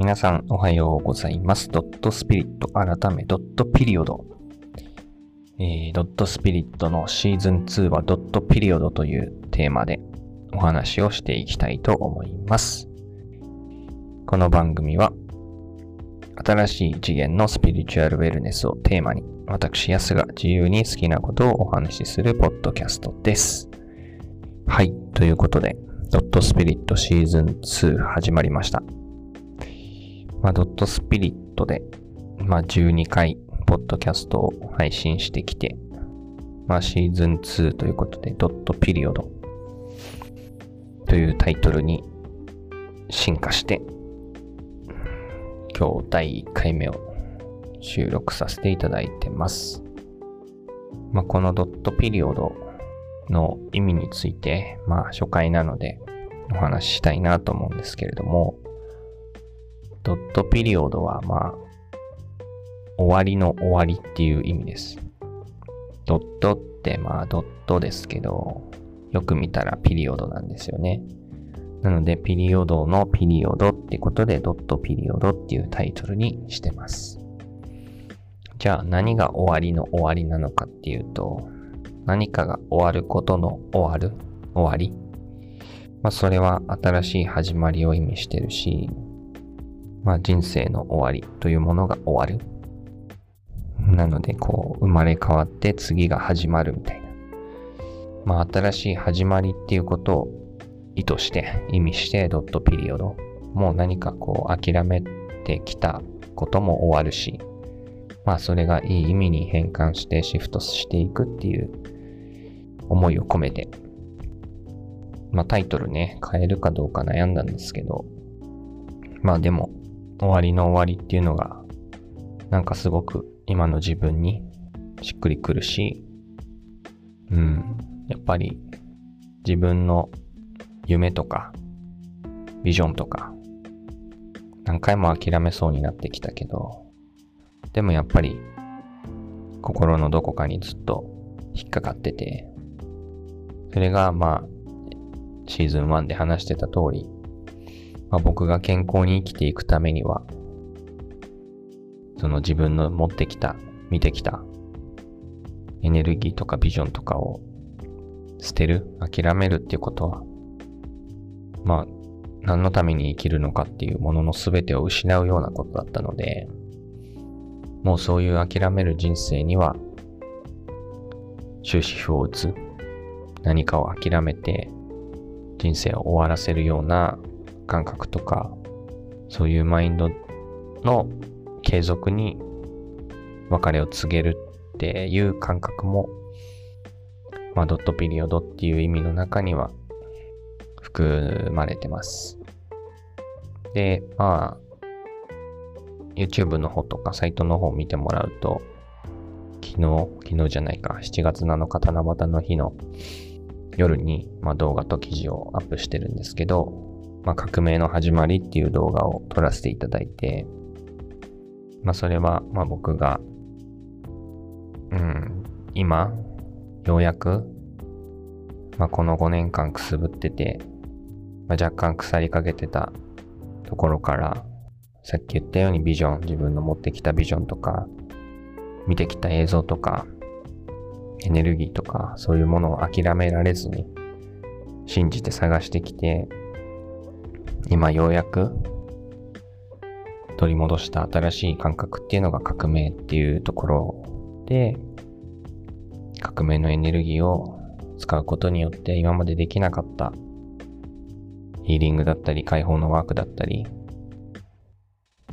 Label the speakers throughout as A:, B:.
A: 皆さんおはようございます。ドットスピリット改めドットピリオド。えー、ドットスピリットのシーズン2はドットピリオドというテーマでお話をしていきたいと思います。この番組は新しい次元のスピリチュアルウェルネスをテーマに私、ヤスが自由に好きなことをお話しするポッドキャストです。はい。ということで、ドットスピリットシーズン2始まりました。まあ、ドットスピリットで、まあ、12回、ポッドキャストを配信してきて、まあ、シーズン2ということで、ドットピリオドというタイトルに進化して、今日第1回目を収録させていただいてます。まあ、このドットピリオドの意味について、まあ、初回なのでお話ししたいなと思うんですけれども、ドットピリオドは、まあ、終わりの終わりっていう意味です。ドットって、まあ、ドットですけど、よく見たらピリオドなんですよね。なので、ピリオドのピリオドってことで、ドットピリオドっていうタイトルにしてます。じゃあ、何が終わりの終わりなのかっていうと、何かが終わることの終わる終わりまあ、それは新しい始まりを意味してるし、まあ、人生の終わりというものが終わる。なので、こう、生まれ変わって次が始まるみたいな。まあ、新しい始まりっていうことを意図して、意味して、ドットピリオド。もう何かこう、諦めてきたことも終わるし、まあ、それがいい意味に変換してシフトしていくっていう思いを込めて、まあ、タイトルね、変えるかどうか悩んだんですけど、まあでも、終わりの終わりっていうのが、なんかすごく今の自分にしっくりくるし、うん、やっぱり自分の夢とか、ビジョンとか、何回も諦めそうになってきたけど、でもやっぱり心のどこかにずっと引っかかってて、それがまあ、シーズン1で話してた通り、まあ、僕が健康に生きていくためには、その自分の持ってきた、見てきたエネルギーとかビジョンとかを捨てる、諦めるっていうことは、まあ、何のために生きるのかっていうものの全てを失うようなことだったので、もうそういう諦める人生には、終止符を打つ。何かを諦めて人生を終わらせるような感覚とか、そういうマインドの継続に別れを告げるっていう感覚も、まあ、ドットピリオドっていう意味の中には含まれてます。で、まあ、YouTube の方とかサイトの方を見てもらうと、昨日、昨日じゃないか、7月7日七夕の日の夜に、まあ、動画と記事をアップしてるんですけど、まあ、革命の始まりっていう動画を撮らせていただいて、まあ、それは、まあ、僕が、うん、今、ようやく、まあ、この5年間くすぶってて、まあ、若干腐りかけてたところから、さっき言ったようにビジョン、自分の持ってきたビジョンとか、見てきた映像とか、エネルギーとか、そういうものを諦められずに、信じて探してきて、今ようやく取り戻した新しい感覚っていうのが革命っていうところで、革命のエネルギーを使うことによって今までできなかったヒーリングだったり解放のワークだったり、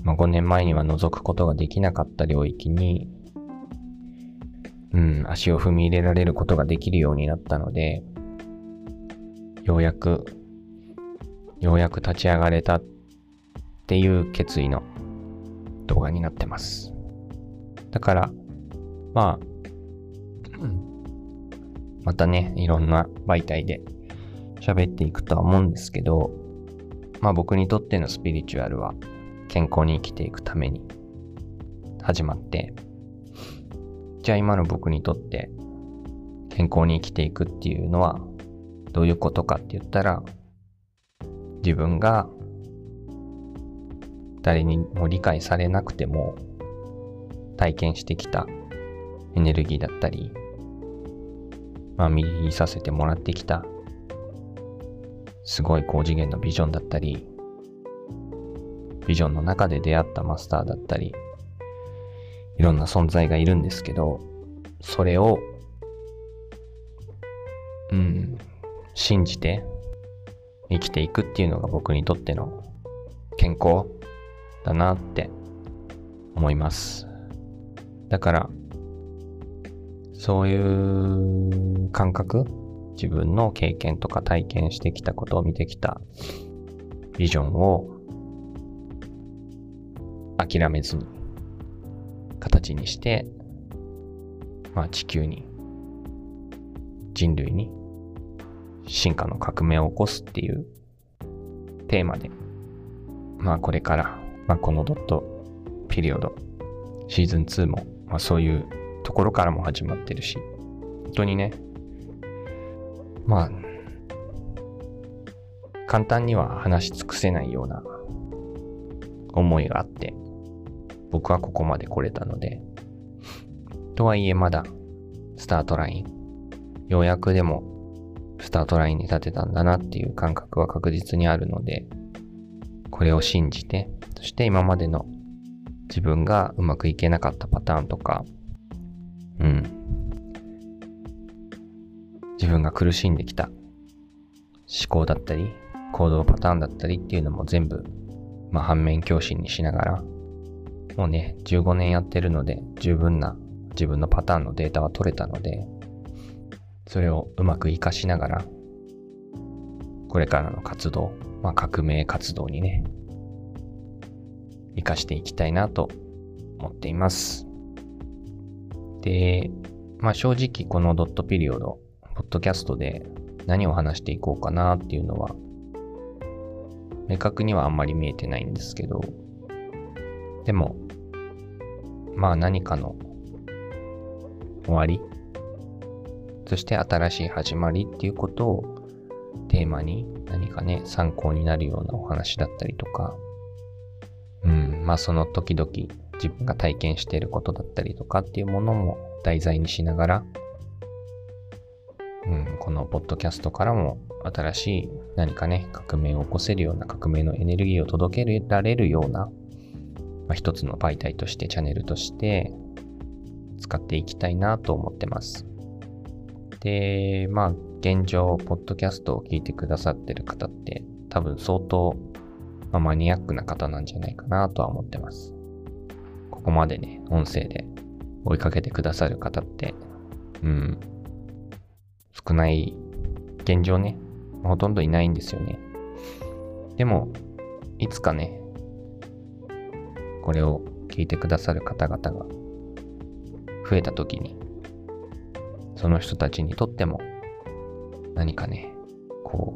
A: まあ、5年前には覗くことができなかった領域にうん、足を踏み入れられることができるようになったので、ようやく、ようやく立ち上がれたっていう決意の動画になってます。だから、まあ、またね、いろんな媒体で喋っていくとは思うんですけど、まあ僕にとってのスピリチュアルは健康に生きていくために始まって、じゃあ今の僕にとって健康に生きていくっていうのはどういうことかって言ったら自分が誰にも理解されなくても体験してきたエネルギーだったり、まあ見させてもらってきたすごい高次元のビジョンだったり、ビジョンの中で出会ったマスターだったり、いろんな存在がいるんですけど、それを、うん、信じて生きていくっていうのが僕にとっての健康だなって思います。だから、そういう感覚自分の経験とか体験してきたことを見てきたビジョンを諦めずに形にして、まあ、地球に人類に進化の革命を起こすっていうテーマで、まあこれから、まあ、このドットピリオドシーズン2も、まあ、そういうところからも始まってるし、本当にね、まあ、簡単には話し尽くせないような思いがあって、僕はここまで来れたので、とはいえまだスタートライン、ようやくでもスタートラインに立てたんだなっていう感覚は確実にあるので、これを信じて、そして今までの自分がうまくいけなかったパターンとか、うん、自分が苦しんできた思考だったり、行動パターンだったりっていうのも全部、まあ、反面教師にしながら、もうね、15年やってるので、十分な自分のパターンのデータは取れたので、それをうまく活かしながら、これからの活動、まあ、革命活動にね、活かしていきたいなと思っています。で、まあ正直このドットピリオド、ポッドキャストで何を話していこうかなっていうのは、明確にはあんまり見えてないんですけど、でも、まあ何かの終わり、そして新しい始まりっていうことをテーマに何かね、参考になるようなお話だったりとか、うん、まあその時々自分が体験していることだったりとかっていうものも題材にしながら、うん、このポッドキャストからも新しい何かね、革命を起こせるような革命のエネルギーを届けられるような、まあ、一つの媒体として、チャンネルとして使っていきたいなと思ってます。で、まあ、現状、ポッドキャストを聞いてくださってる方って多分相当、まあ、マニアックな方なんじゃないかなとは思ってます。ここまでね、音声で追いかけてくださる方って、うん、少ない現状ね、ほとんどいないんですよね。でも、いつかね、これを聞いてくださる方々が増えた時に、その人たちにとっても何かね、こ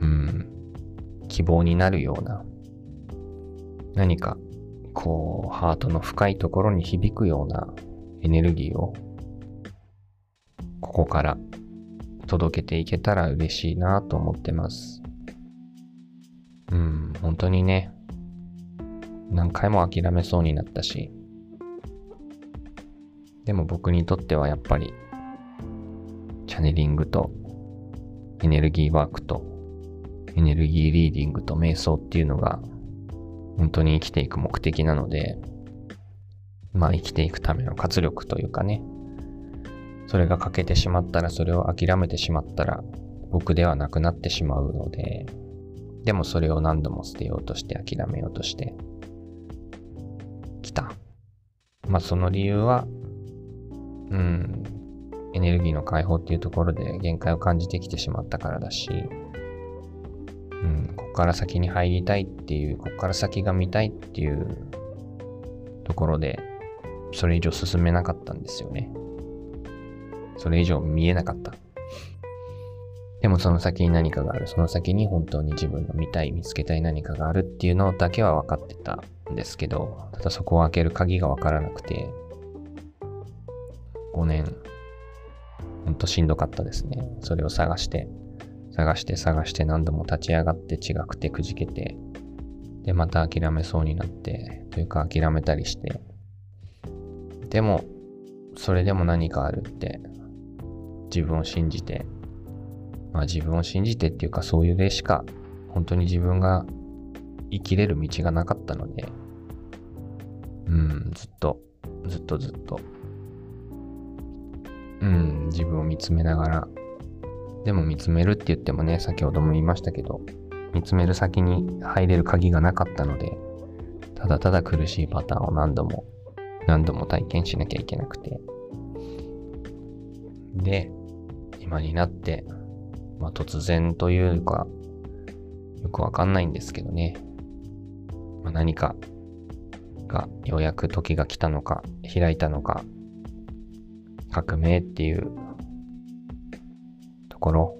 A: う、うん、希望になるような、何か、こう、ハートの深いところに響くようなエネルギーをここから届けていけたら嬉しいなと思ってます。うん、本当にね、何回も諦めそうになったし、でも僕にとってはやっぱり、チャネリングとエネルギーワークとエネルギーリーディングと瞑想っていうのが本当に生きていく目的なので、まあ生きていくための活力というかね、それが欠けてしまったら、それを諦めてしまったら、僕ではなくなってしまうので、でもそれを何度も捨てようとして諦めようとしてきた。まあその理由は、うん、エネルギーの解放っていうところで限界を感じてきてしまったからだし、うん、ここから先に入りたいっていう、ここから先が見たいっていうところで、それ以上進めなかったんですよね。それ以上見えなかった。でもその先に何かがある。その先に本当に自分の見たい、見つけたい何かがあるっていうのだけは分かってたんですけど、ただそこを開ける鍵が分からなくて、5年、ほんとしんどかったですね。それを探して、探して探して何度も立ち上がって違くてくじけて、で、また諦めそうになって、というか諦めたりして、でも、それでも何かあるって、自分を信じて、まあ自分を信じてっていうかそういう例しか、本当に自分が生きれる道がなかったので、うん、ずっと、ずっとずっと、うん、自分を見つめながら、でも見つめるって言ってもね、先ほども言いましたけど、見つめる先に入れる鍵がなかったので、ただただ苦しいパターンを何度も、何度も体験しなきゃいけなくて。で、今になって、まあ突然というか、よくわかんないんですけどね。まあ、何かがようやく時が来たのか、開いたのか、革命っていうところ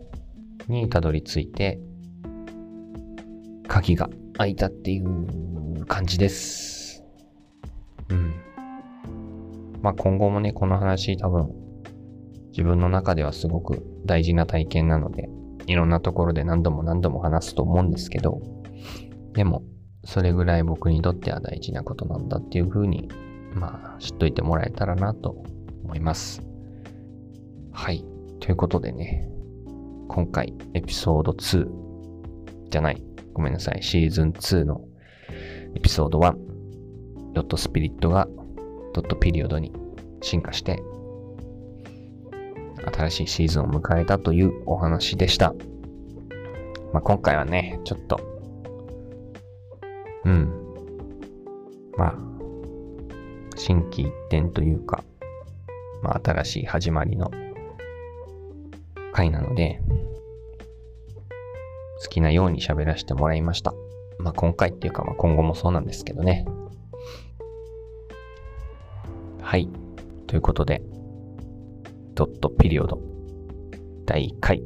A: にたどり着いて、鍵が開いたっていう感じです。うん。まあ今後もね、この話多分自分の中ではすごく大事な体験なので、いろんなところで何度も何度も話すと思うんですけど、でも、それぐらい僕にとっては大事なことなんだっていうふうに、まあ、知っといてもらえたらなと思います。はい。ということでね、今回エピソード2じゃない、ごめんなさい、シーズン2のエピソード1、ドットスピリットがドットピリオドに進化して新しいシーズンを迎えたというお話でした。まあ、今回はね、ちょっと、うん。まあ、心機一転というか、まあ、新しい始まりの回なので、好きなように喋らせてもらいました。まあ、今回っていうか、まあ、今後もそうなんですけどね。はい。ということで、ドットピリオド第1回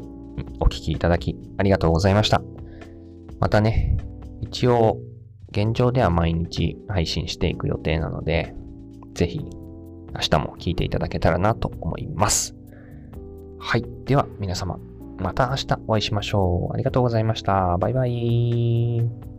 A: お聞きいただきありがとうございました。またね、一応現状では毎日配信していく予定なので、ぜひ明日も聞いていただけたらなと思います。はい。では皆様、また明日お会いしましょう。ありがとうございました。バイバイ。